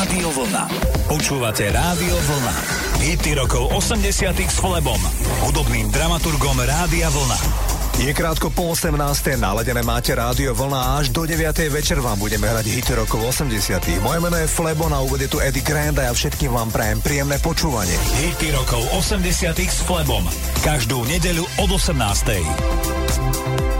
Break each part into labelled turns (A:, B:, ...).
A: Rádio Vlna. Počúvate Rádio Vlna. Hity rokov 80 s Flebom, hudobným dramaturgom Rádia Vlna.
B: Je krátko po 18. naladené máte rádio vlna až do 9. večer vám budeme hrať hity rokov 80. Moje meno je Flebo, na úvode tu Eddie Grant a ja všetkým vám prajem príjemné počúvanie.
A: Hity rokov 80 s Flebom. Každú nedeľu od 18.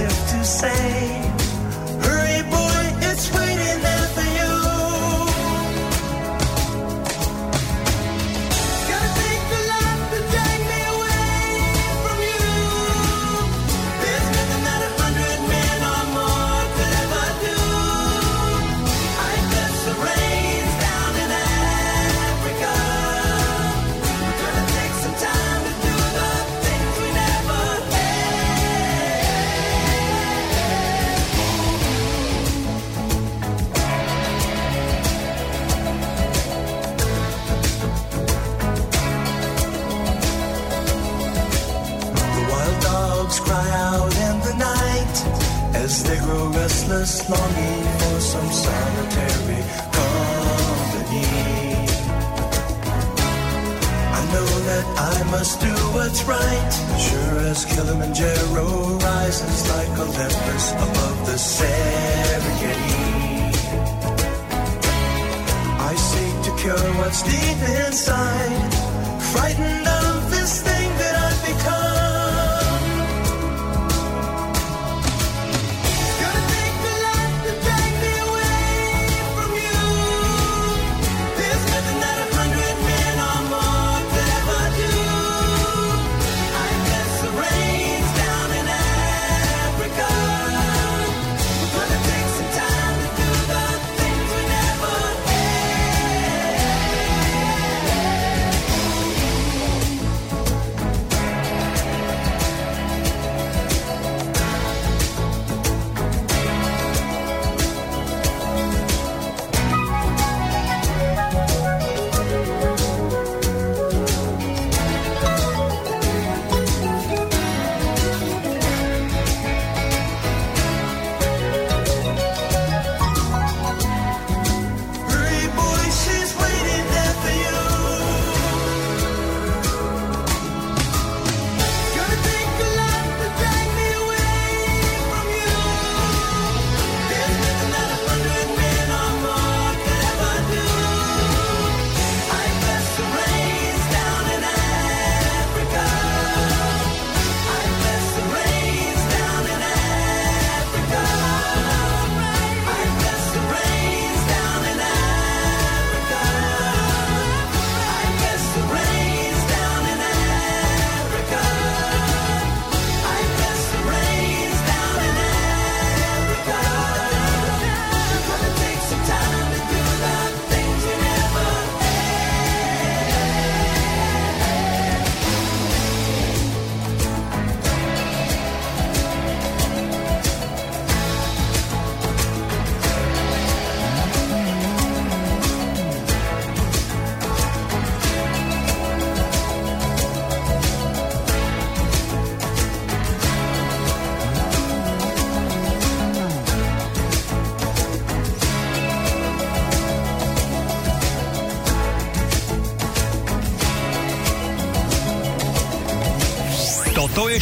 A: myself to say.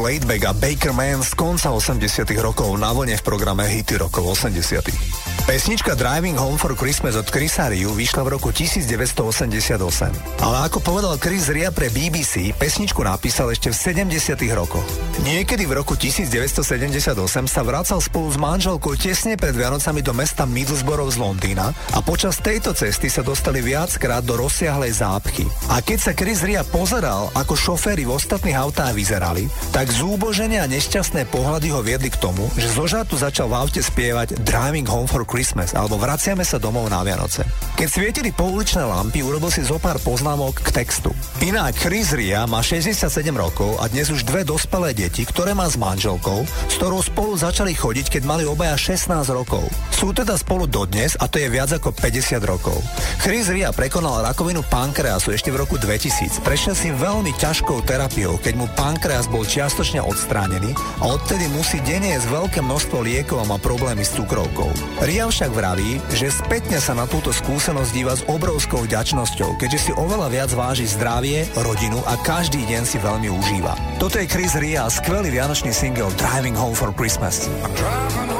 C: Laidback a Baker Man z konca 80 rokov na vlne v programe Hity rokov 80 Pesnička Driving Home for Christmas od Chrisa Riu vyšla v roku 1988. Ale ako povedal Chris Ria pre BBC, pesničku napísal ešte v 70 rokoch. Niekedy v roku 1978 sa vracal spolu s manželkou tesne pred Vianocami do mesta Middlesbrough z Londýna a počas tejto cesty sa dostali viackrát do rozsiahlej zápchy. A keď sa Chris Ria pozeral, ako šoféry v ostatných autách vyzerali, tak zúboženie a nešťastné pohľady ho viedli k tomu, že zo žartu začal v aute spievať Driving Home for Christmas Christmas alebo Vraciame sa domov na Vianoce. Keď svietili pouličné lampy, urobil si zo pár poznámok k textu. Inak Chris Ria má 67 rokov a dnes už dve dospelé deti, ktoré má s manželkou, s ktorou spolu začali chodiť, keď mali obaja 16 rokov. Sú teda spolu dodnes a to je viac ako 50 rokov. Chris Ria prekonal rakovinu pankreasu ešte v roku 2000. Prešiel si veľmi ťažkou terapiou, keď mu pankreas bol čiastočne odstránený a odtedy musí denne jesť veľké množstvo liekov a má problémy s cukrovkou. Ria však vraví, že spätne sa na túto skúsenosť díva s obrovskou vďačnosťou, keďže si oveľa viac váži zdravie, rodinu a každý deň si veľmi užíva. Toto je Chris Ria a skvelý vianočný single Driving Home for Christmas. I'm driving home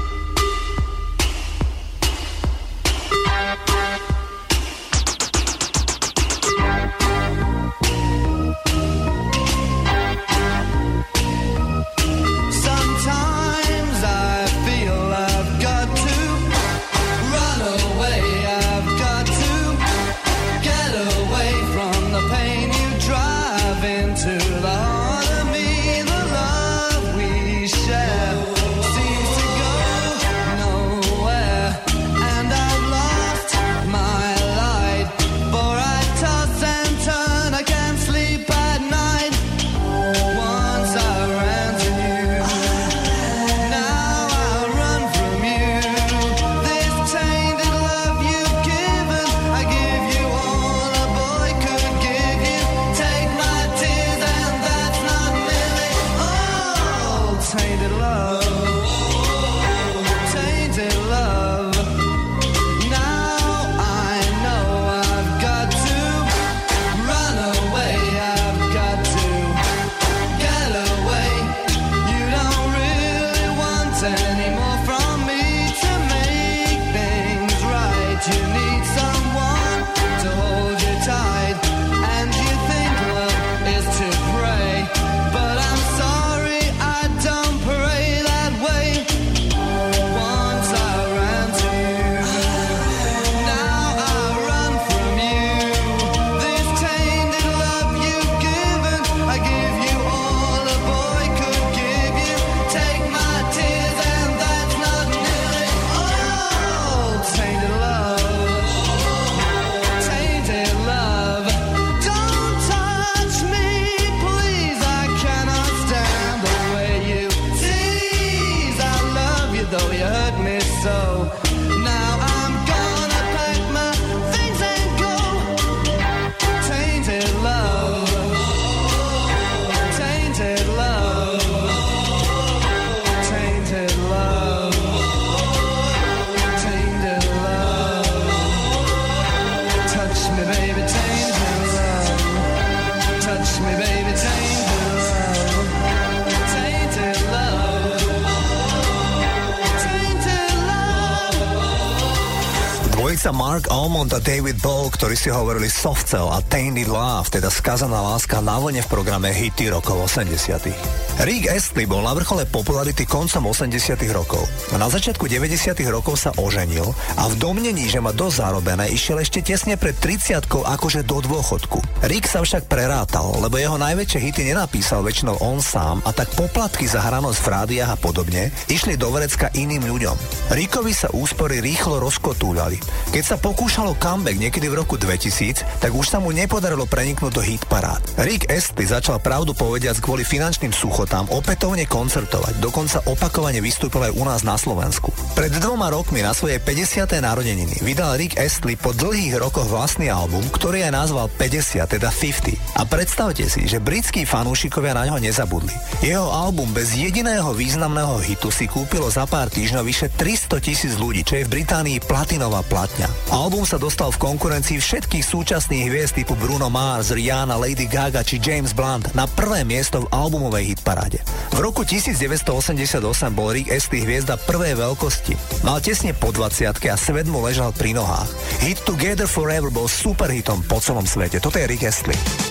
B: si hovorili Soft Cell a Tainted Love, teda skazaná láska na vlne v programe Hity rokov 80. Rick Astley bol na vrchole popularity koncom 80 rokov. Na začiatku 90 rokov sa oženil a v domnení, že má dosť zarobené, išiel ešte tesne pred 30 akože do dôchodku. Rick sa však prerátal, lebo jeho najväčšie hity nenapísal väčšinou on sám a tak poplatky za hranosť v rádiách a podobne išli do vrecka iným ľuďom. Rickovi sa úspory rýchlo rozkotúľali. Keď sa pokúšalo comeback niekedy v roku 2000, tak už sa mu nepodarilo preniknúť do hit parád. Rick Astley začal pravdu povediac kvôli finančným suchotám opätovne koncertovať, dokonca opakovane vystúpil aj u nás na Slovensku. Pred dvoma rokmi na svojej 50. narodeniny vydal Rick Astley po dlhých rokoch vlastný album, ktorý aj nazval 50, teda 50. A predstavte si, že britskí fanúšikovia na ňo nezabudli. Jeho album bez jediného významného hitu si kúpilo za pár týždňov vyše 300 tisíc ľudí, čo je v Británii platinová platňa. Album sa dostal v konkurencii všetkých súčasných hviezd typu Bruno Mars, Rihanna, Lady Gaga či James Blunt na prvé miesto v albumovej hitparáde. V roku 1988 bol Rick Astley hviezda prvej veľkosti. Mal tesne po 20 a svet mu ležal pri nohách. Hit Together Forever bol superhitom po celom svete. Toto je Rick Astley.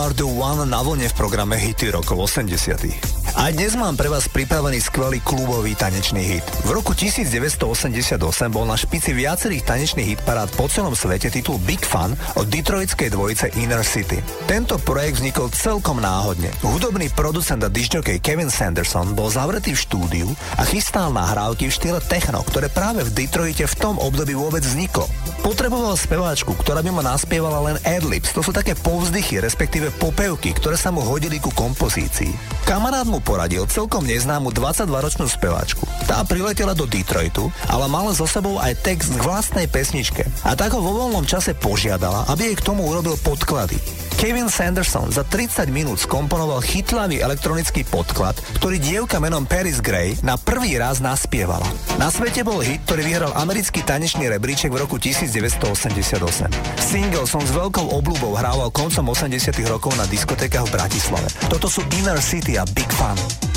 B: Are The One na vlne v programe Hity rokov 80. A dnes mám pre vás pripravený skvelý klubový tanečný hit. V roku 1988 bol na špici viacerých tanečných hitparád po celom svete titul Big Fun od detroitskej dvojice Inner City. Tento projekt vznikol celkom náhodne. Hudobný producent a disjokej Kevin Sanderson bol zavretý v štúdiu a chystal nahrávky v štýle techno, ktoré práve v Detroite v tom období vôbec vzniklo. Potreboval speváčku, ktorá by mu naspievala len adlibs, to sú také povzdychy, respektíve popevky, ktoré sa mu hodili ku kompozícii. Kamarát mu poradil celkom neznámu 22-ročnú speváčku. Tá priletela do Detroitu, ale mala so sebou aj text k vlastnej pesničke. A tak ho vo voľnom čase požiadala, aby jej k tomu urobil podklady. Kevin Sanderson za 30 minút skomponoval chytlavý elektronický podklad, ktorý dievka menom Paris Gray na prvý raz naspievala. Na svete bol hit, ktorý vyhral americký tanečný rebríček v roku 1988. Single som s veľkou obľúbou hrával koncom 80 rokov na diskotékach v Bratislave. Toto sú Inner City a Big Fun.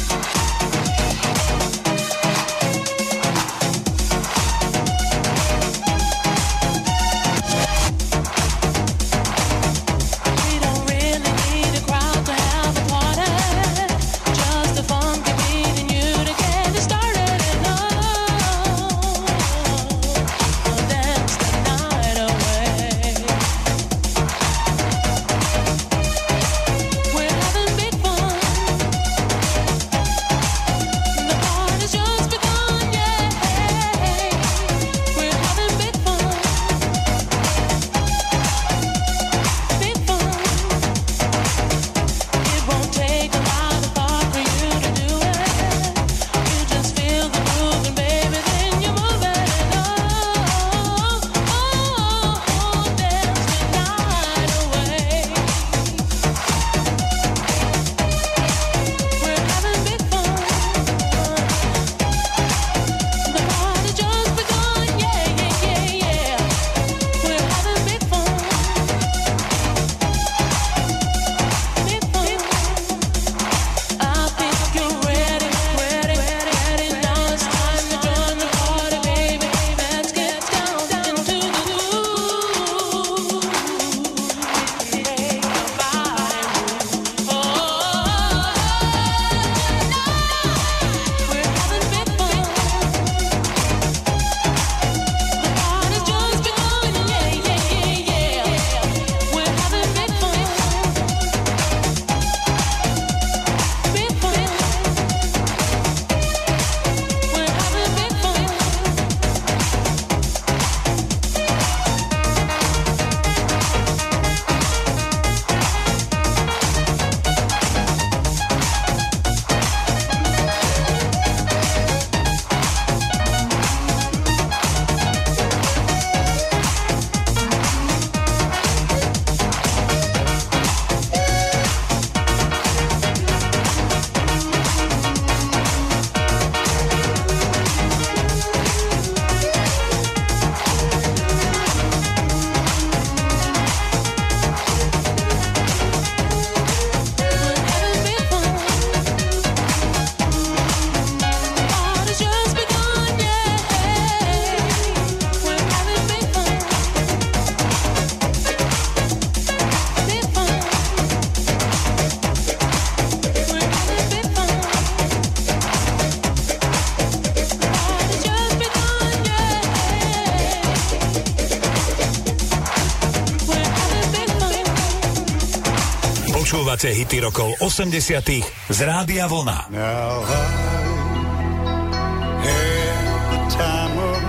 D: Hity rokov 80 z Rádia Vlna.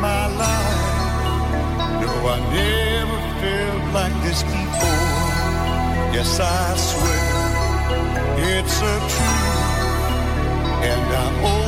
D: My life No, I never felt like this before Yes, I swear it's a truth And I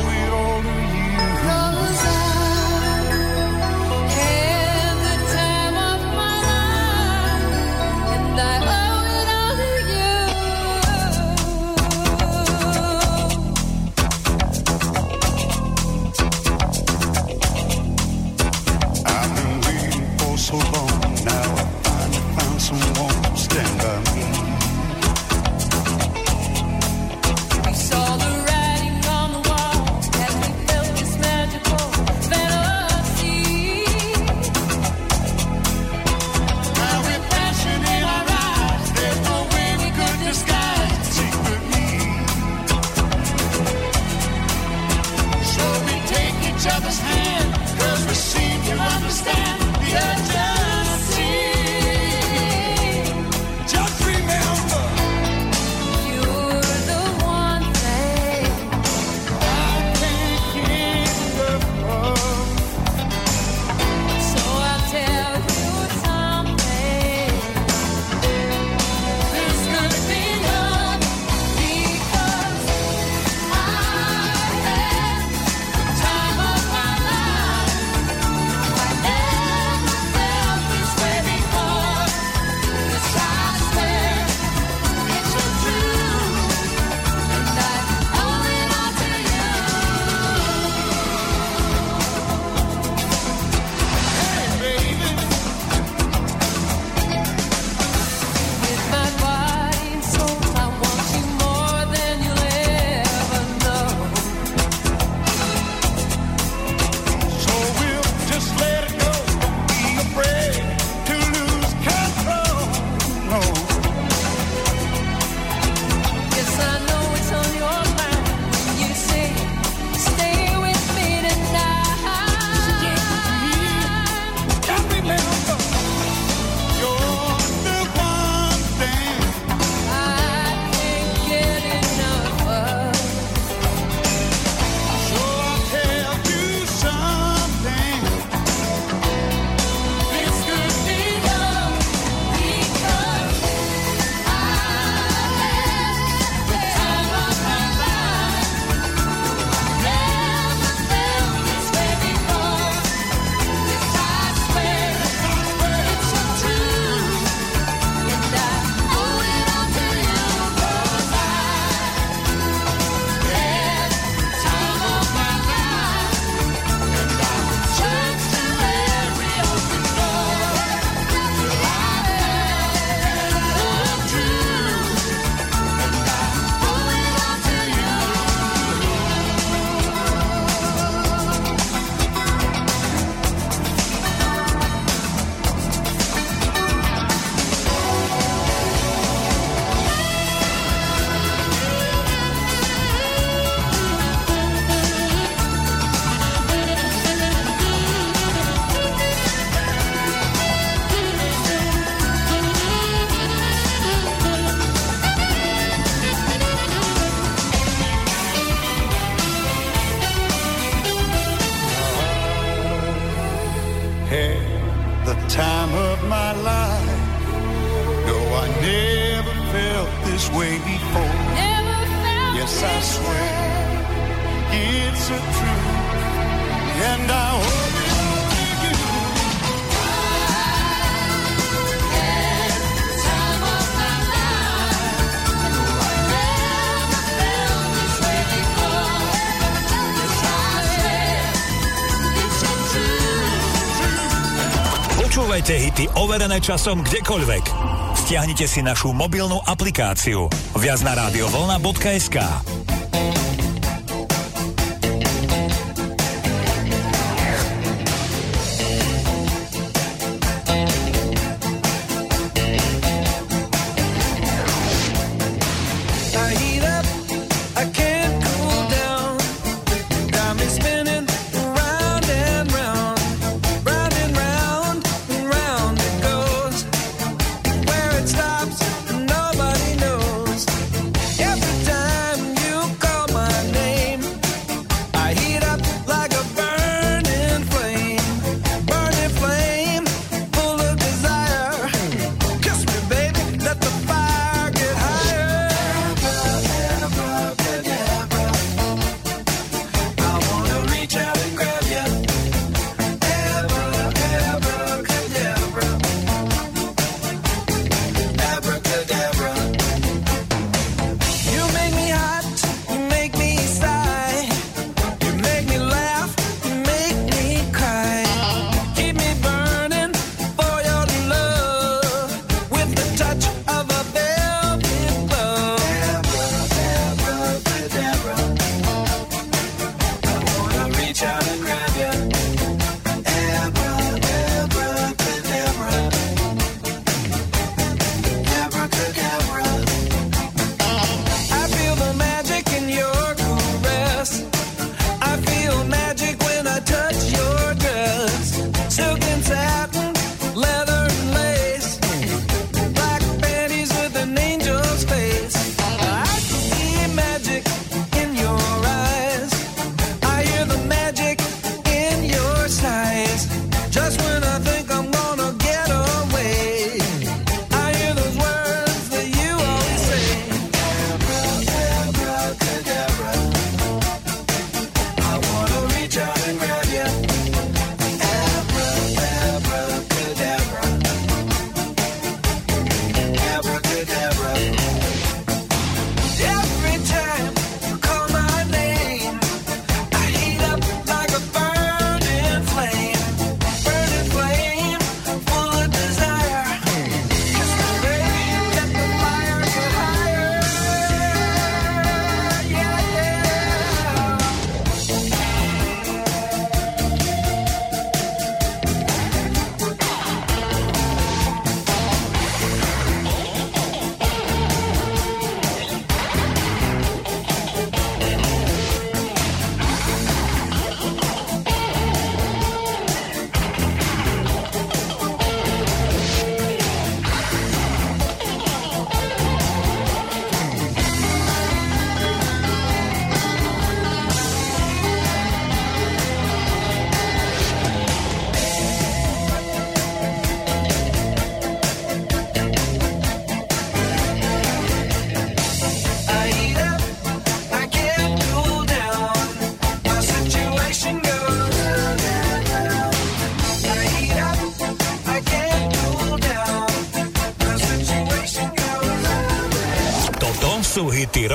E: recepty overené časom kdekoľvek. Stiahnite si našu mobilnú aplikáciu viac na radiovolna.sk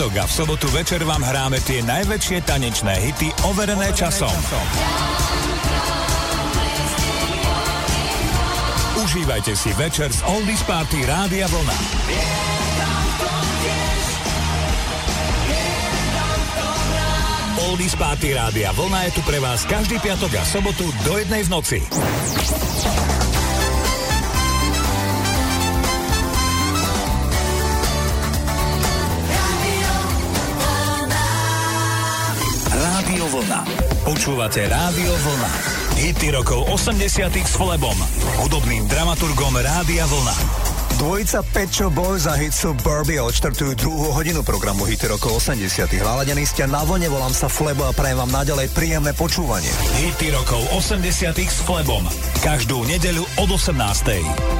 F: piatok a v sobotu večer vám hráme tie najväčšie tanečné hity overené časom. Užívajte si večer z Oldies Party Rádia Vlna. Oldies Party Rádia Vlna je tu pre vás každý piatok a sobotu do jednej z noci. Počúvate Rádio Vlna. Hity rokov 80 s Flebom, hudobným dramaturgom Rádia Vlna.
B: Dvojica Pečo Boys a hit Suburbia odštartujú druhú hodinu programu Hity rokov 80 Hladení ste na vlne, volám sa Flebo a prajem vám naďalej príjemné počúvanie.
F: Hity rokov 80 s Flebom. Každú nedeľu od 18.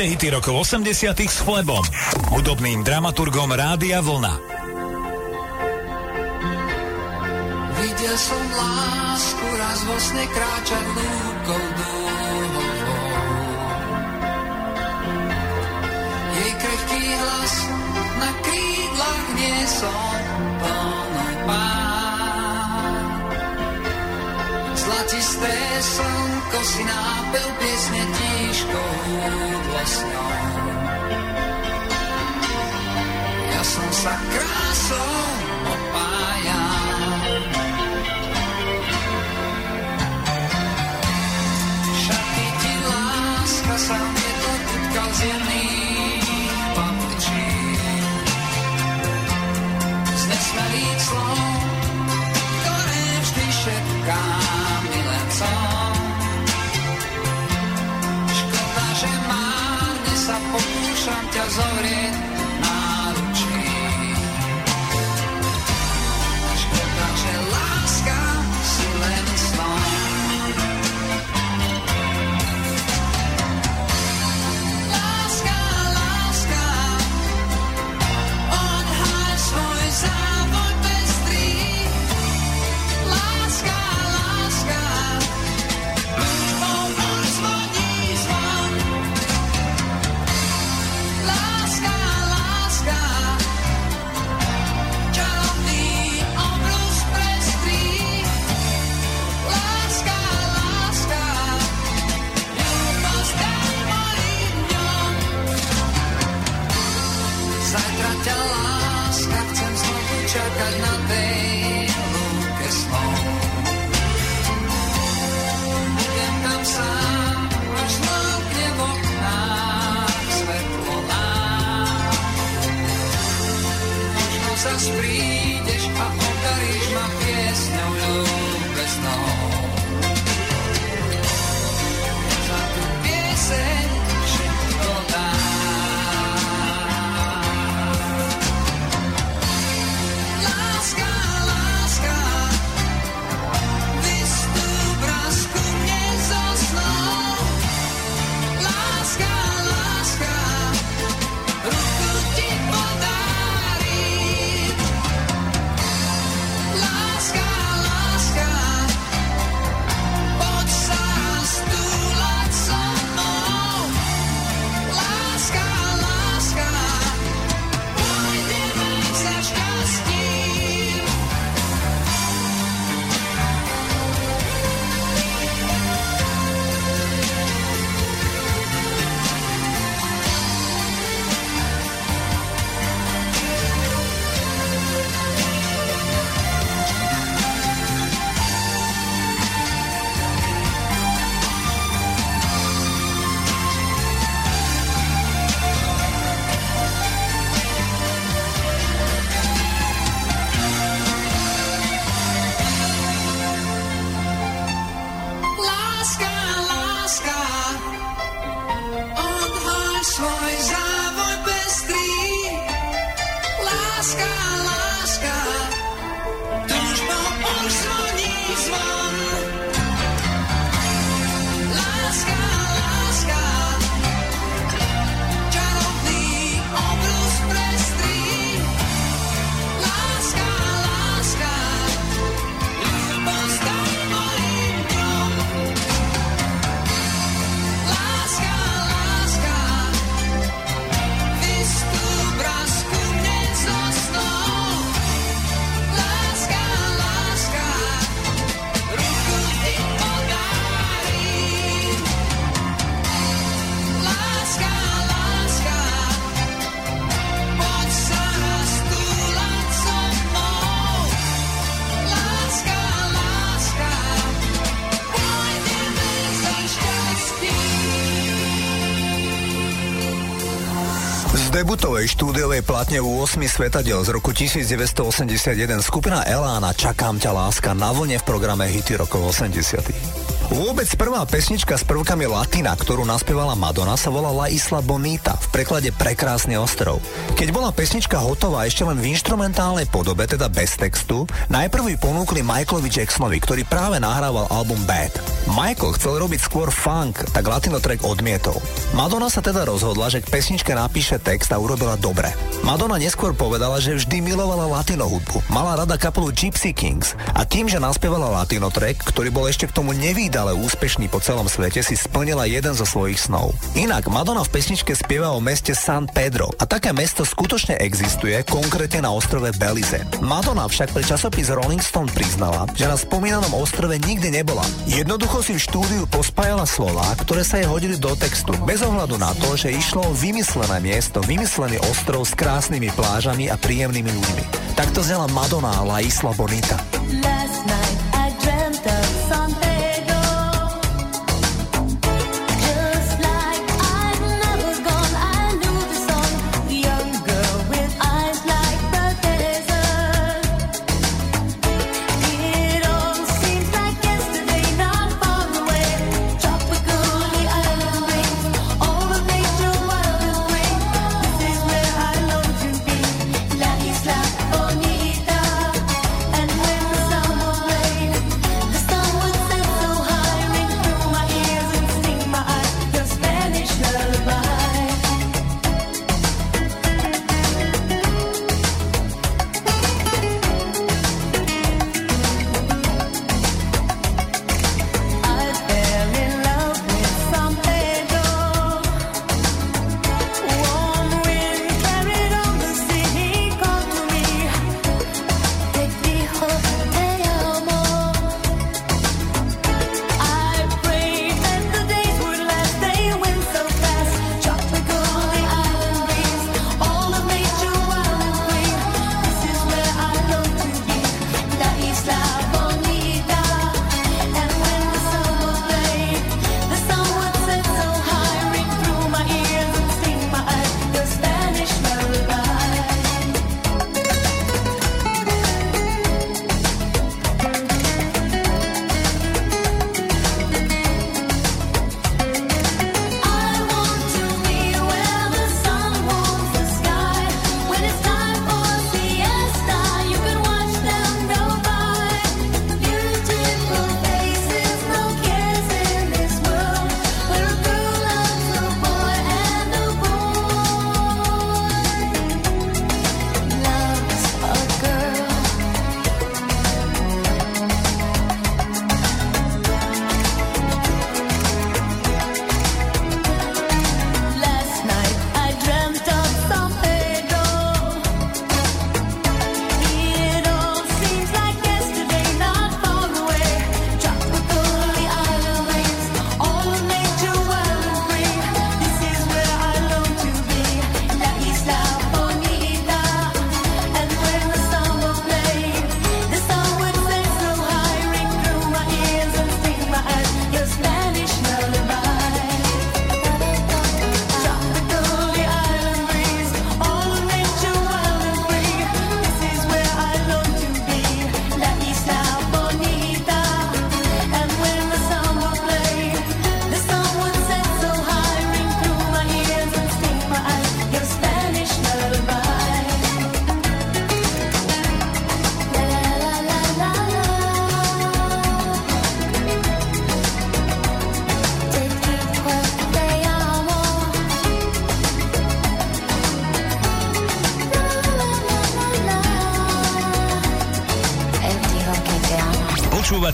E: Najväčšie hity rokov 80 s chlebom, hudobným dramaturgom Rádia Vlna.
F: Videl som lásku raz vo sne kráčať lúkou dúhovou. Jej krehký hlas na krídlach nie som plno pán. Zlatisté slnko si nápel piesne ti todo eu sou sam sa krasom opajan. Šaty ti láska sa
G: mi dotytkal
B: z sobre štúdiovej platne u 8 svetadiel z roku 1981 skupina Elána Čakám ťa láska na vlne v programe Hity rokov 80. Vôbec prvá pesnička s prvkami latina, ktorú naspievala Madonna, sa volala Isla Bonita, v preklade Prekrásny ostrov. Keď bola pesnička hotová ešte len v instrumentálnej podobe, teda bez textu, najprv ju ponúkli Michaelovi Jacksonovi, ktorý práve nahrával album Bad. Michael chcel robiť skôr funk, tak latino track odmietol. Madonna sa teda rozhodla, že k pesničke napíše text a urobila dobre. Madonna neskôr povedala, že vždy milovala latino hudbu. Mala rada kapelu Gypsy Kings a tým, že naspievala latino track, ktorý bol ešte k tomu nevýdale úspešný po celom svete, si splnila jeden zo svojich snov. Inak Madonna v pesničke spieva o meste San Pedro a také mesto skutočne existuje, konkrétne na ostrove Belize. Madonna však pre časopis Rolling Stone priznala, že na spomínanom ostrove nikdy nebola. Jednoducho si v štúdiu pospájala slova, ktoré sa jej hodili do textu, bez ohľadu na to, že išlo o vymyslené miesto, vymyslený ostrov s krásnymi plážami a príjemnými ľuďmi. Takto znela Madonna La Isla Bonita.
H: Last night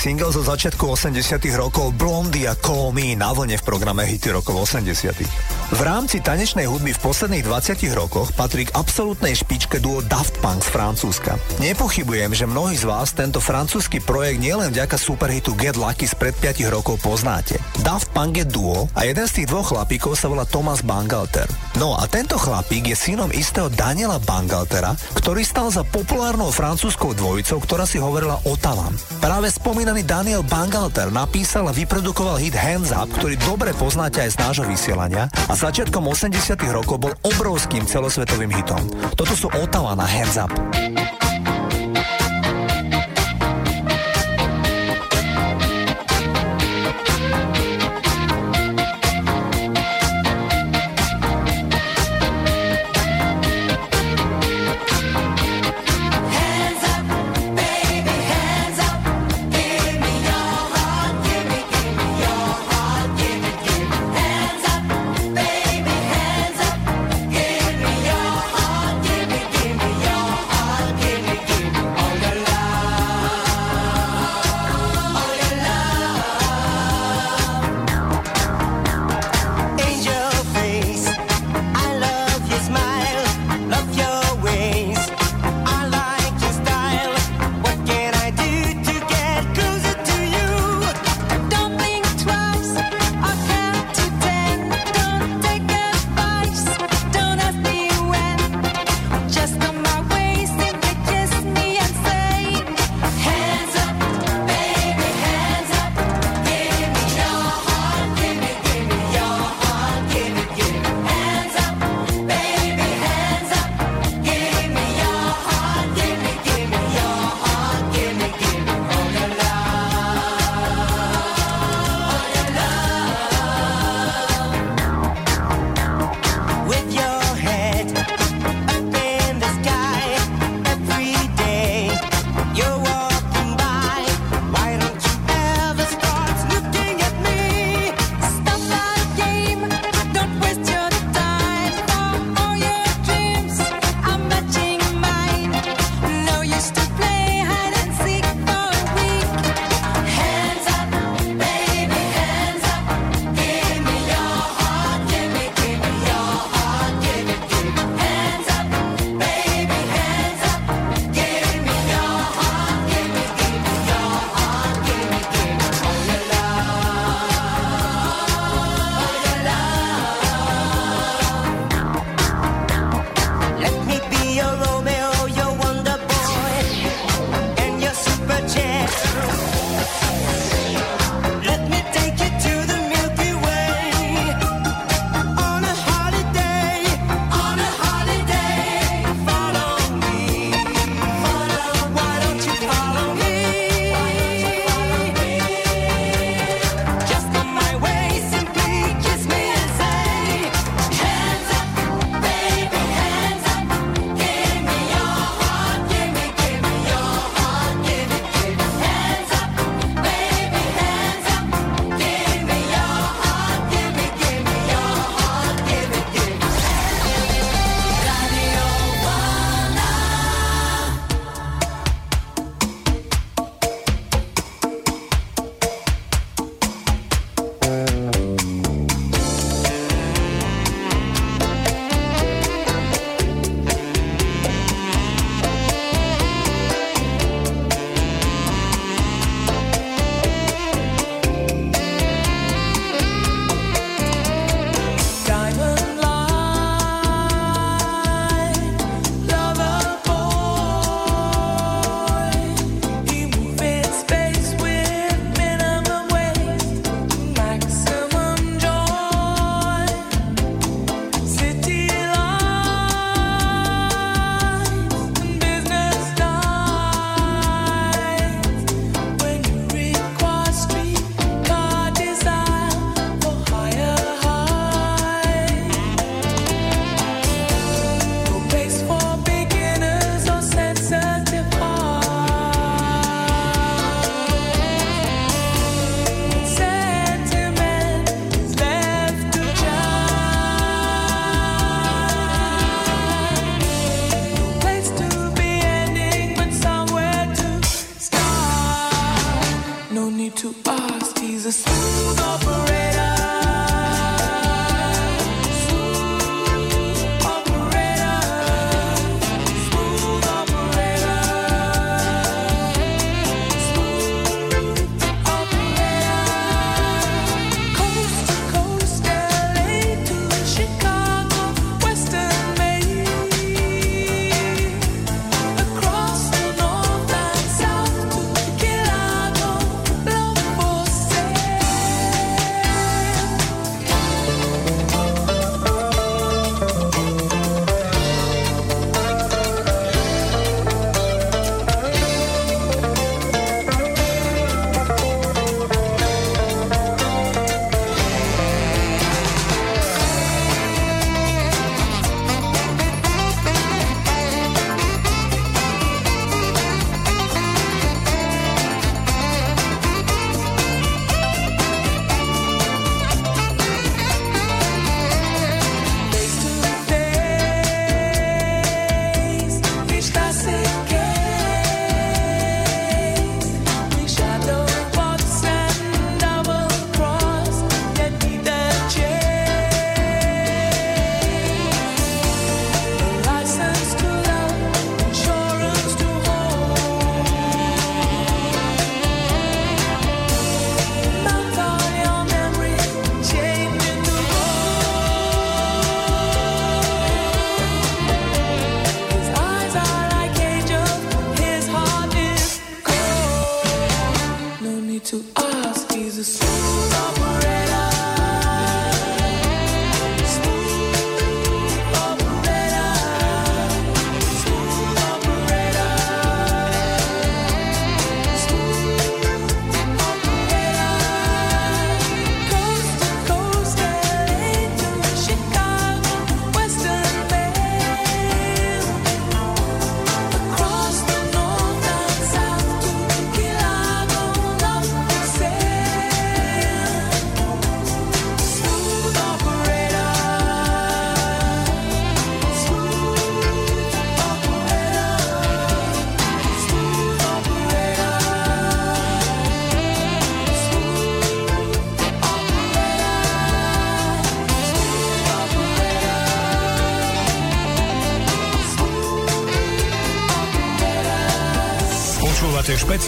B: Single zo začiatku 80 rokov Blondie a Call Me na vlne v programe Hity rokov 80 V rámci tanečnej hudby v posledných 20 rokoch patrí k absolútnej špičke duo Daft Punk z Francúzska. Nepochybujem, že mnohí z vás tento francúzsky projekt nielen vďaka superhitu Get Lucky spred 5 rokov poznáte. Daft Punk je duo a jeden z tých dvoch chlapíkov sa volá Thomas Bangalter. No a tento chlapík je synom istého Daniela Bangaltera, ktorý stal za populárnou francúzskou dvojicou, ktorá si hovorila Otavan. Práve spomínaný Daniel Bangalter napísal a vyprodukoval hit Hands Up, ktorý dobre poznáte aj z nášho vysielania a začiatkom 80 rokov bol obrovským celosvetovým hitom. Toto sú Ottawa na Hands Up.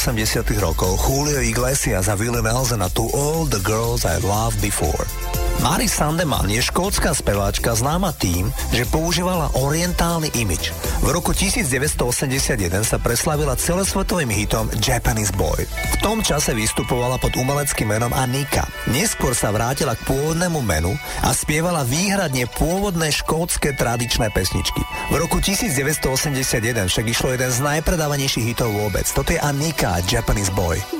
I: 80 rokov Julio Iglesias a Willie Nelson a To All the Girls I Loved Before. Mary Sandeman je škótska speváčka známa tým, že používala orientálny imič. V roku 1981 sa preslavila celosvetovým hitom Japanese Boy. V tom čase vystupovala pod umeleckým menom Anika. Neskôr sa vrátila k pôvodnému menu a spievala výhradne pôvodné škótske tradičné pesničky. V roku 1981 však išlo jeden z najpredávanejších hitov vôbec. Toto je Anika, Japanese Boy.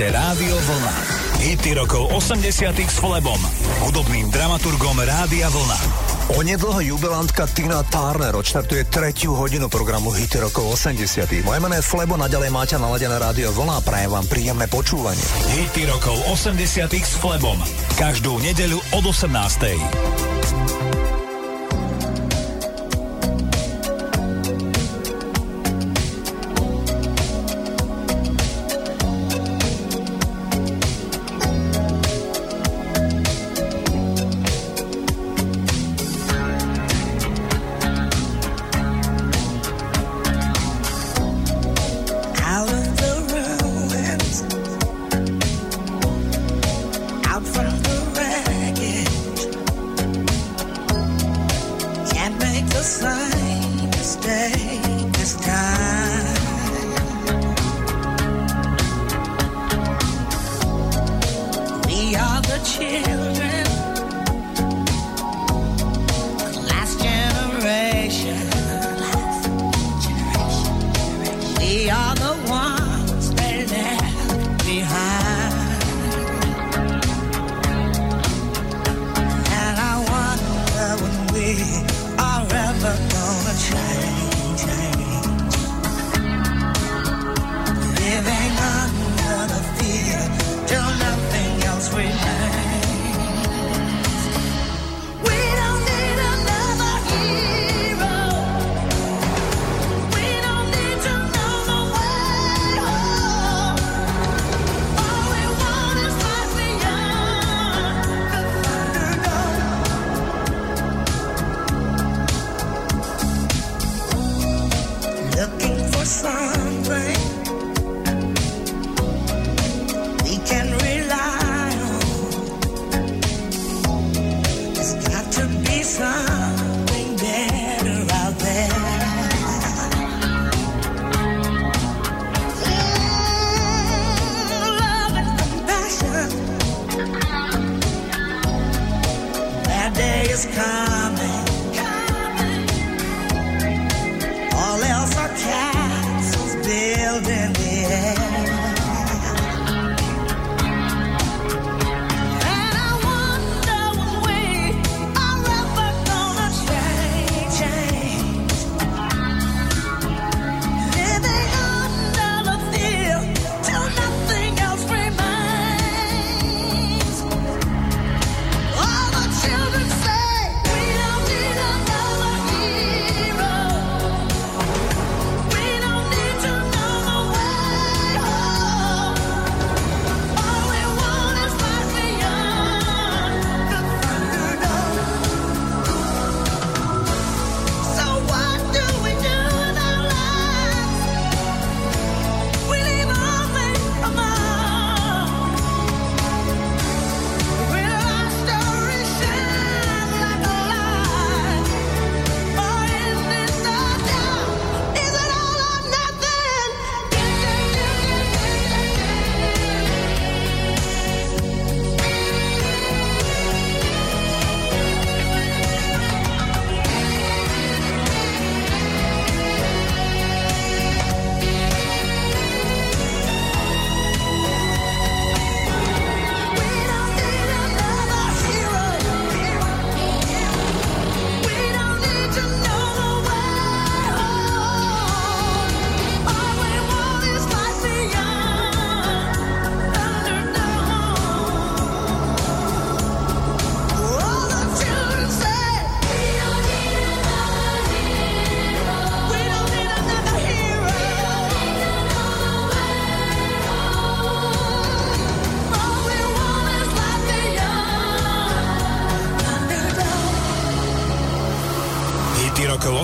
J: počúvate Rádio Vlna. Hity rokov 80 s Flebom, hudobným dramaturgom Rádia Vlna.
B: Onedlho jubilantka Tina Turner odštartuje tretiu hodinu programu Hity rokov 80 Moje meno je Flebo, naďalej máte naladené Rádio Vlna a prajem vám príjemné počúvanie.
J: Hity rokov 80 s Flebom. Každú nedeľu od 18.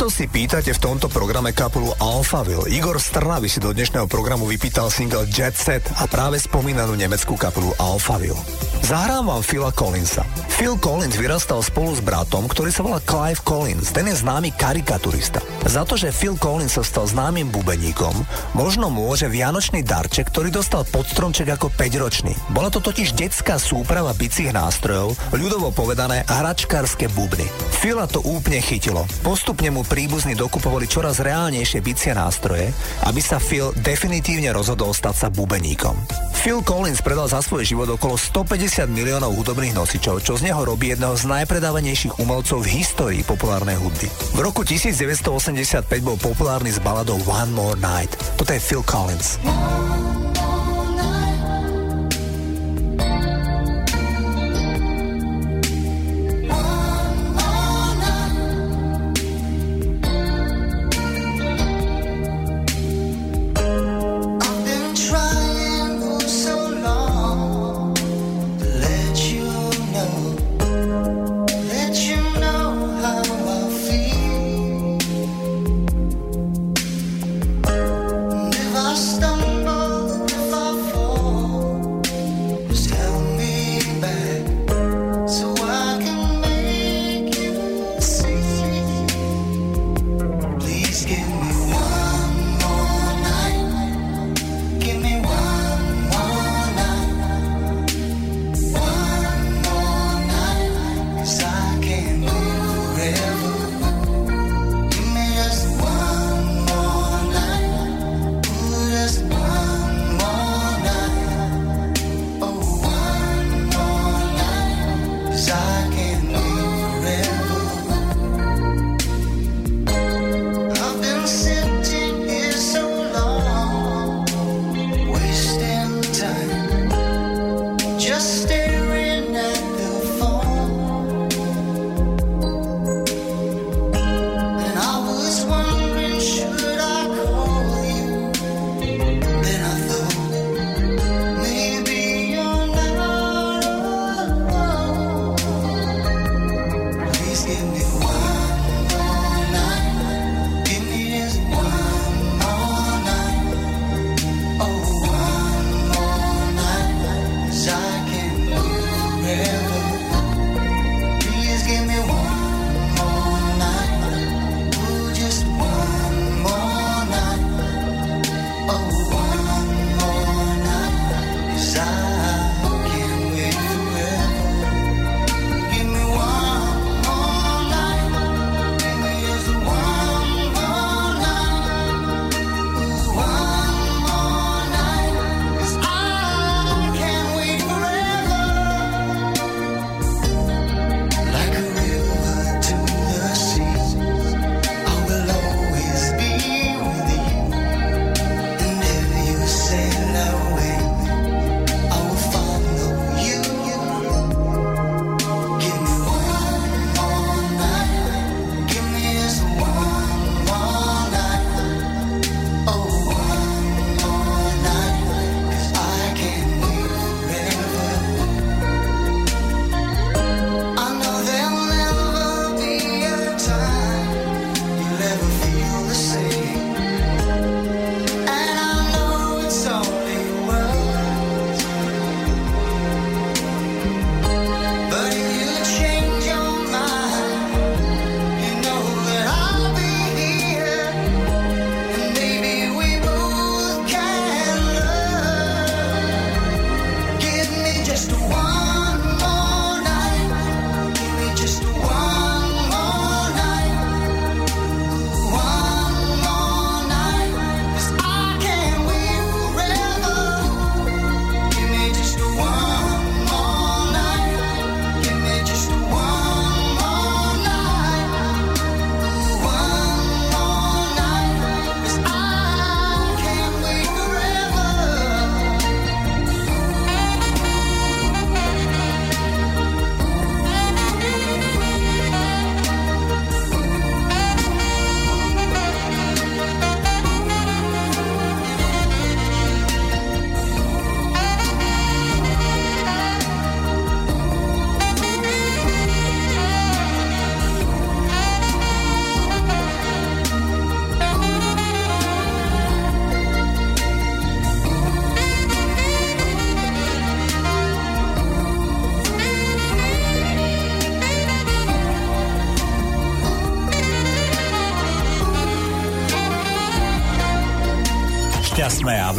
B: Často si pýtate v tomto programe kapelu Alphaville. Igor Strnavy si do dnešného programu vypýtal single Jet Set a práve spomínanú nemeckú kapelu Alphaville. Zahrám vám Phila Collinsa. Phil Collins vyrastal spolu s bratom, ktorý sa volá Clive Collins. Ten je známy karikaturista. Za to, že Phil Collins sa stal známym bubeníkom, možno môže vianočný darček, ktorý dostal pod stromček ako 5-ročný. Bola to totiž detská súprava bicích nástrojov, ľudovo povedané hračkárske bubny. Phila to úplne chytilo. Postupne mu príbuzní dokupovali čoraz reálnejšie bicie nástroje, aby sa Phil definitívne rozhodol stať sa bubeníkom. Phil Collins predal za svoj život okolo 150 miliónov hudobných nosičov, čo z neho robí jedného z najpredávanejších umelcov v histórii populárnej hudby. V roku 1985 bol populárny s baladou One More Night. Toto je Phil Collins.
I: One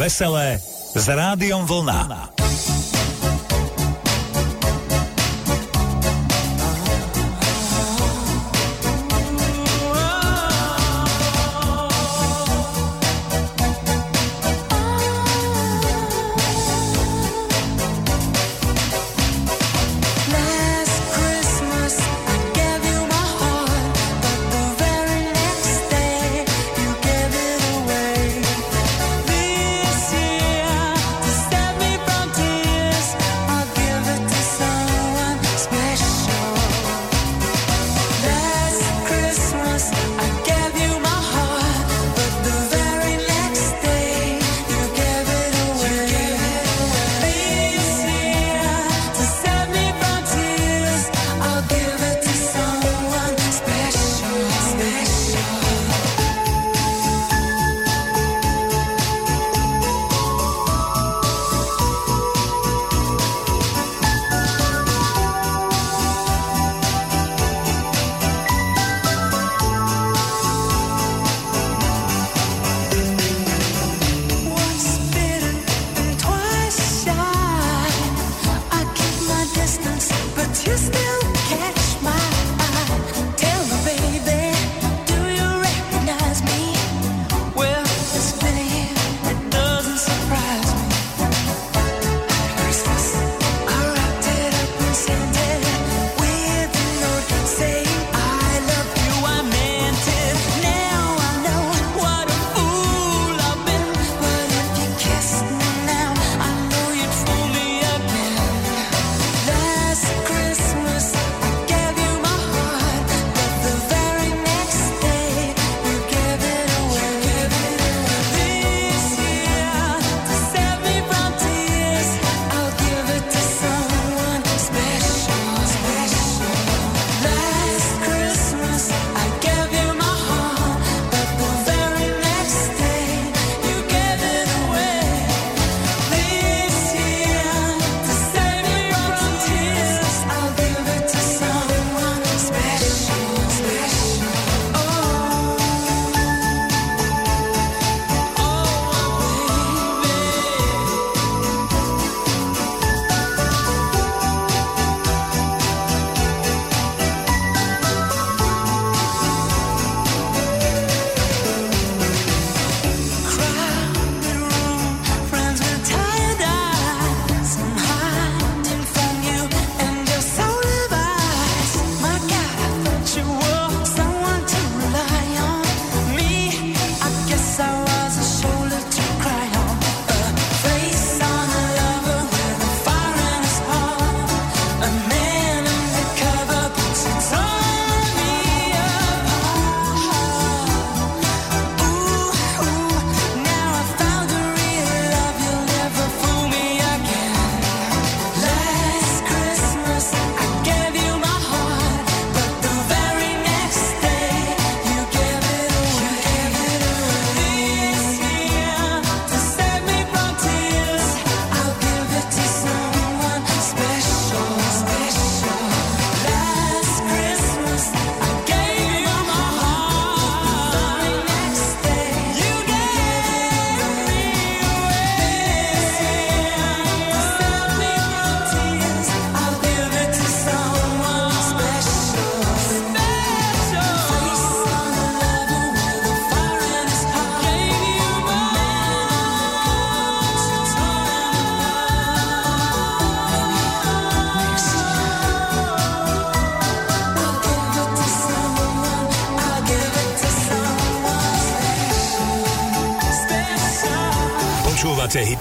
I: veselé s Rádiom Vlna.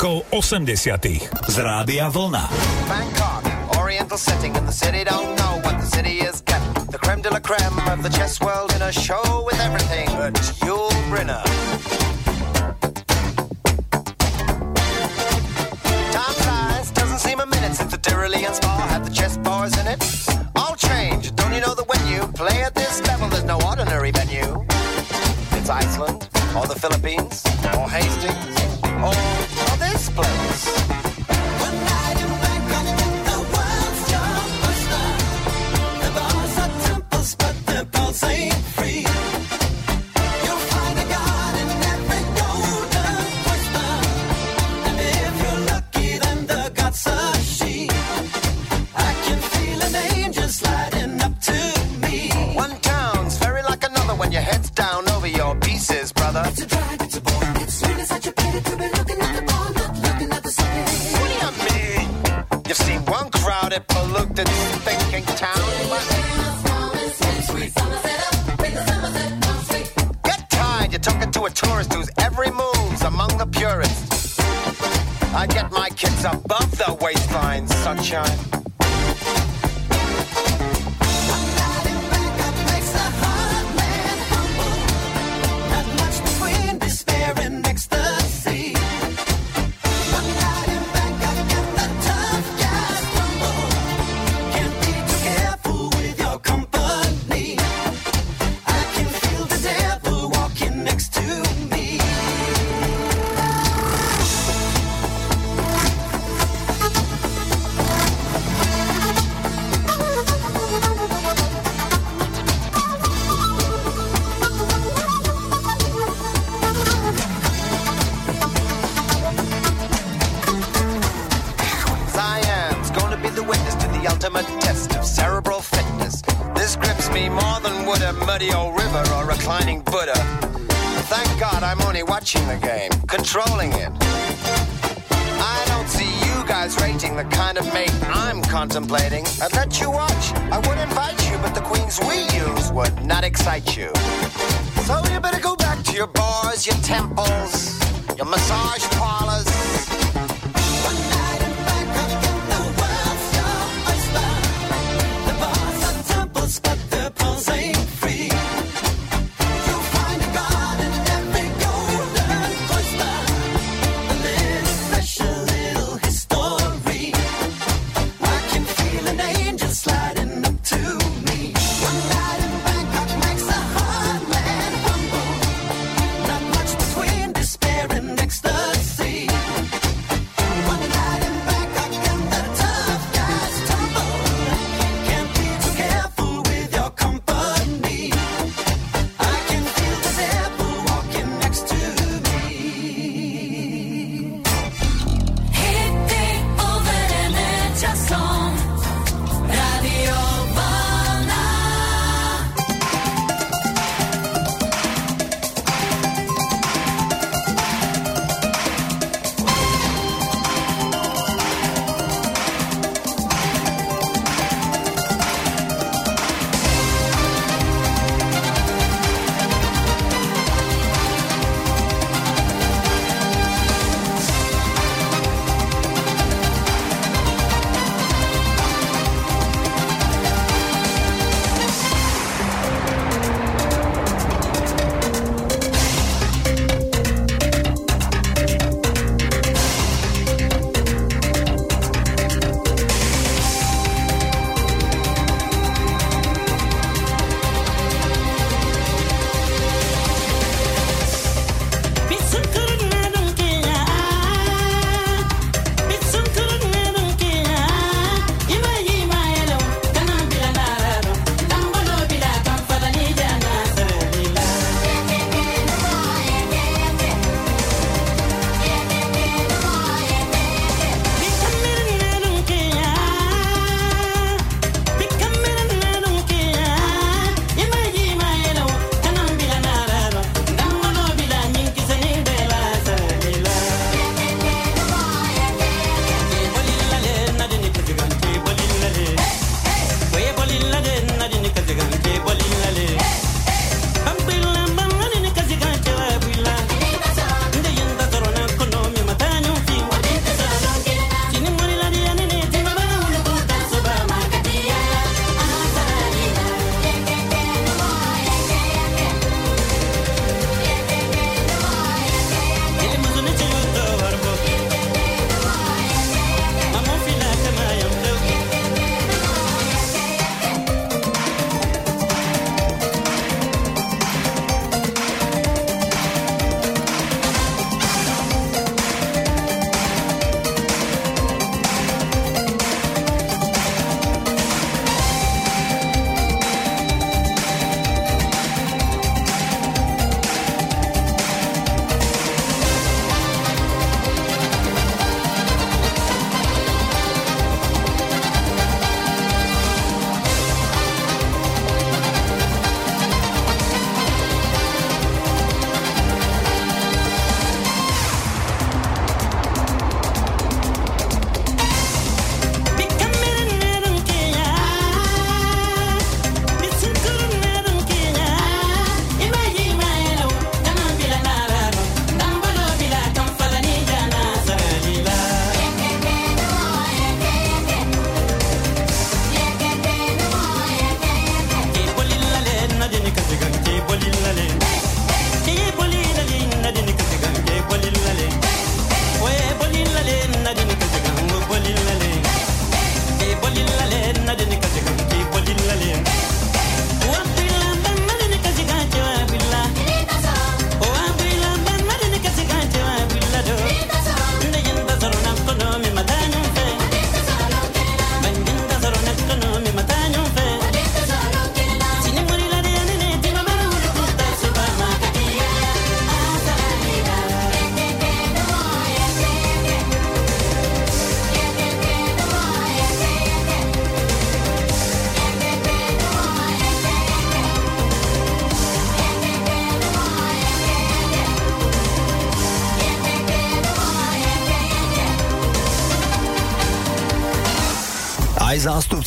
E: rokov 80. z Rádia Vlna.
K: Bangkok, oriental setting the city don't know what the city is. The creme de la creme of the chess world in a show with everything but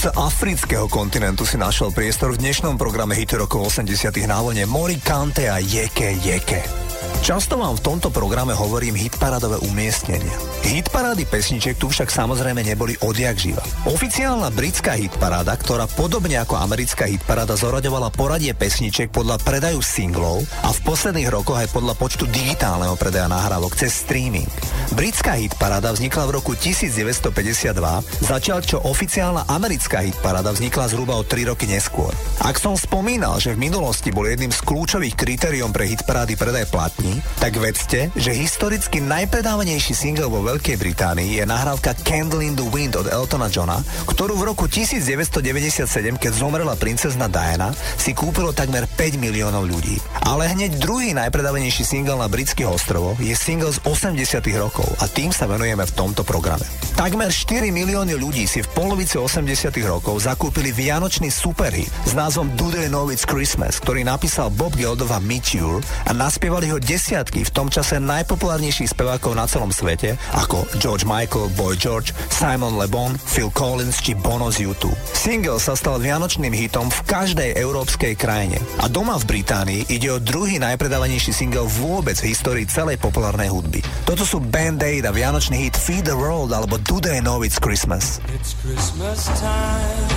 B: zástupca afrického kontinentu si našiel priestor v dnešnom programe Hity rokov 80 na vlne Mori Kante a Jeke Jeke. Často vám v tomto programe hovorím hitparadové umiestnenia. Hitparády pesničiek tu však samozrejme neboli odjak živa. Oficiálna britská hitparáda, ktorá podobne ako americká hitparáda zoraďovala poradie pesničiek podľa predaju singlov a v posledných rokoch aj podľa počtu digitálneho predaja nahrávok cez streaming. Britská hitparáda vznikla v roku 1952, začal čo oficiálna americká hitparáda vznikla zhruba o 3 roky neskôr. Ak som spomínal, že v minulosti bol jedným z kľúčových kritériom pre hitparády predaj platní, tak vedzte, že historicky najpredávanejší single vo Veľkej Británii je nahrávka Candle in the Wind od Eltona Johna, ktorú v roku 1997, keď zomrela princezna Diana, si kúpilo takmer 5 miliónov ľudí. Ale hneď druhý najpredávanejší single na britských ostrovoch je single z 80 rokov a tým sa venujeme v tomto programe. Takmer 4 milióny ľudí si v polovici 80 rokov zakúpili vianočný superhit s názvom Do They Know It's Christmas, ktorý napísal Bob Geldof a Meteor a naspievali ho desiatky v tom čase najpopulárnejších spevákov na celom svete, ako George Michael, Boy George, Simon Le Bon, Phil Collins či Bono z U2. Single sa stal vianočným hitom v každej európskej krajine. A doma v Británii ide o druhý najpredávanejší single vôbec v histórii celej populárnej hudby. Toto sú Band Aid a vianočný hit Feed the World alebo Do They Know It's Christmas.
L: It's Christmas time.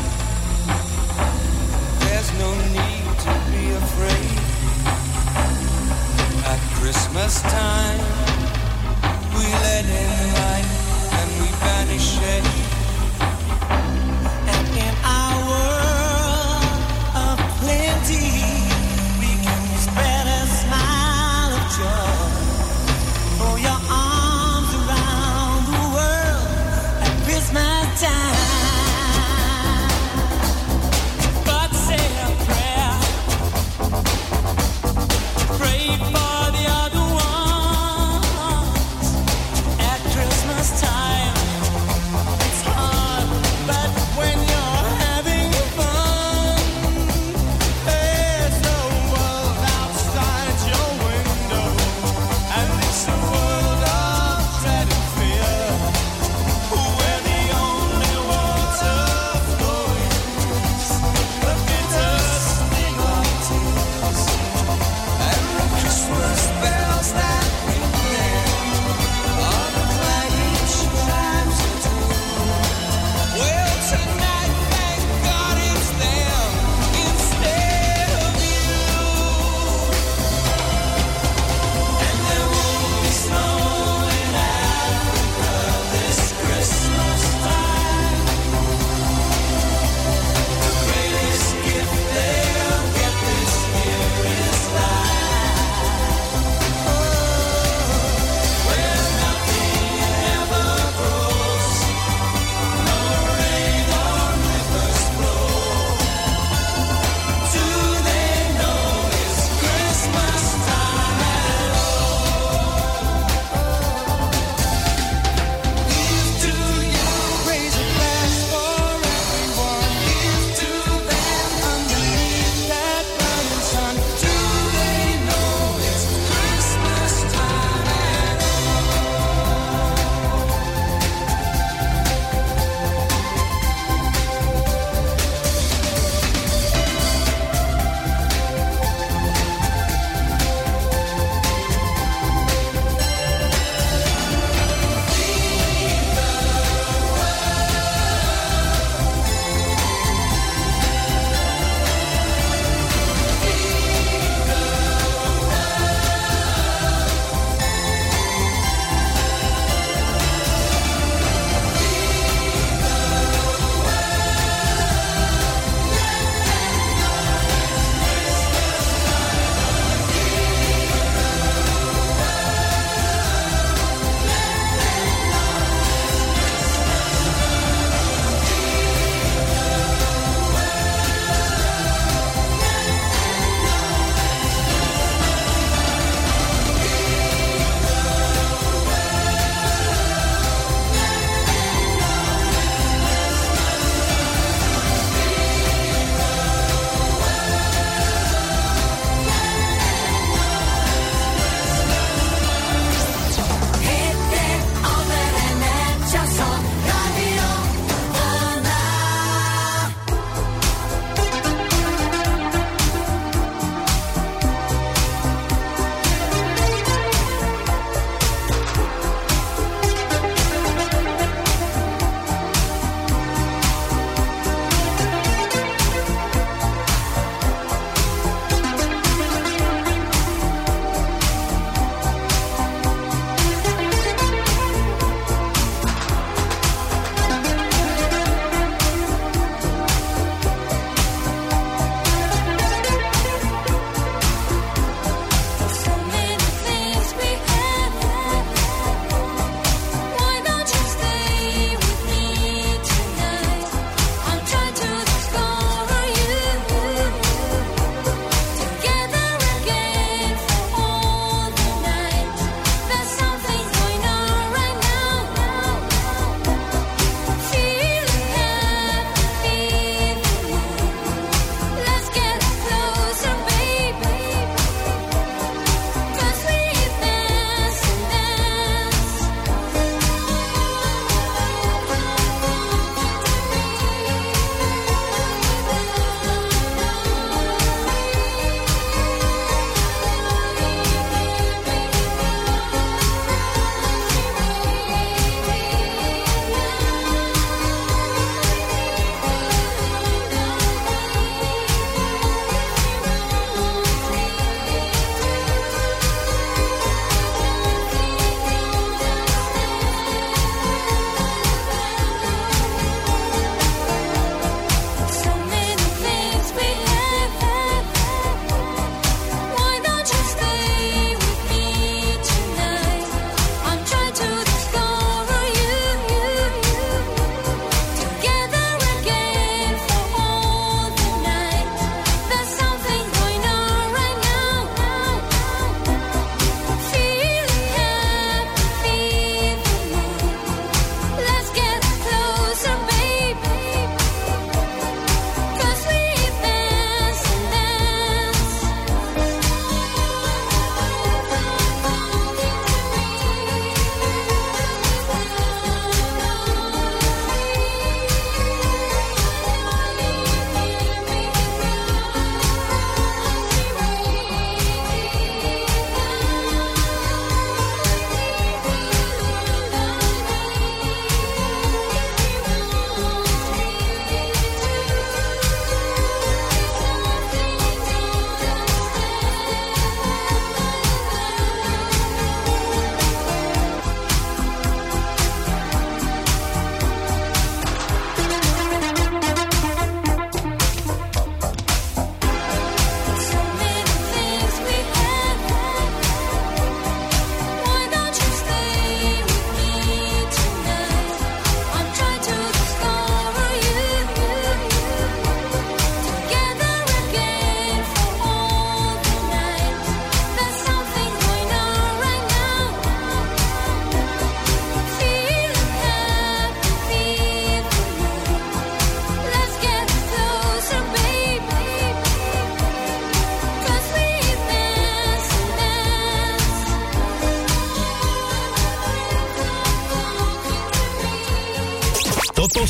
L: There's no need to be afraid. At Christmas time, we let in light we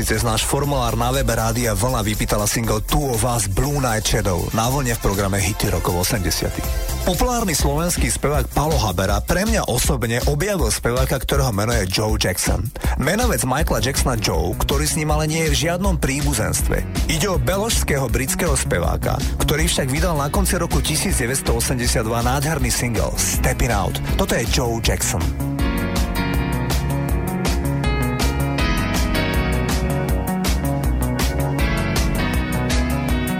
B: si cez náš formulár na webe Rádia Vlna vypýtala single Two of Us Blue Night Shadow na vlne v programe Hity rokov 80. Populárny slovenský spevák Palo Habera pre mňa osobne objavil speváka, ktorého meno je Joe Jackson. Menovec Michaela Jacksona Joe, ktorý s ním ale nie je v žiadnom príbuzenstve. Ide o beložského britského speváka, ktorý však vydal na konci roku 1982 nádherný single Stepping Out. Toto je Joe Jackson.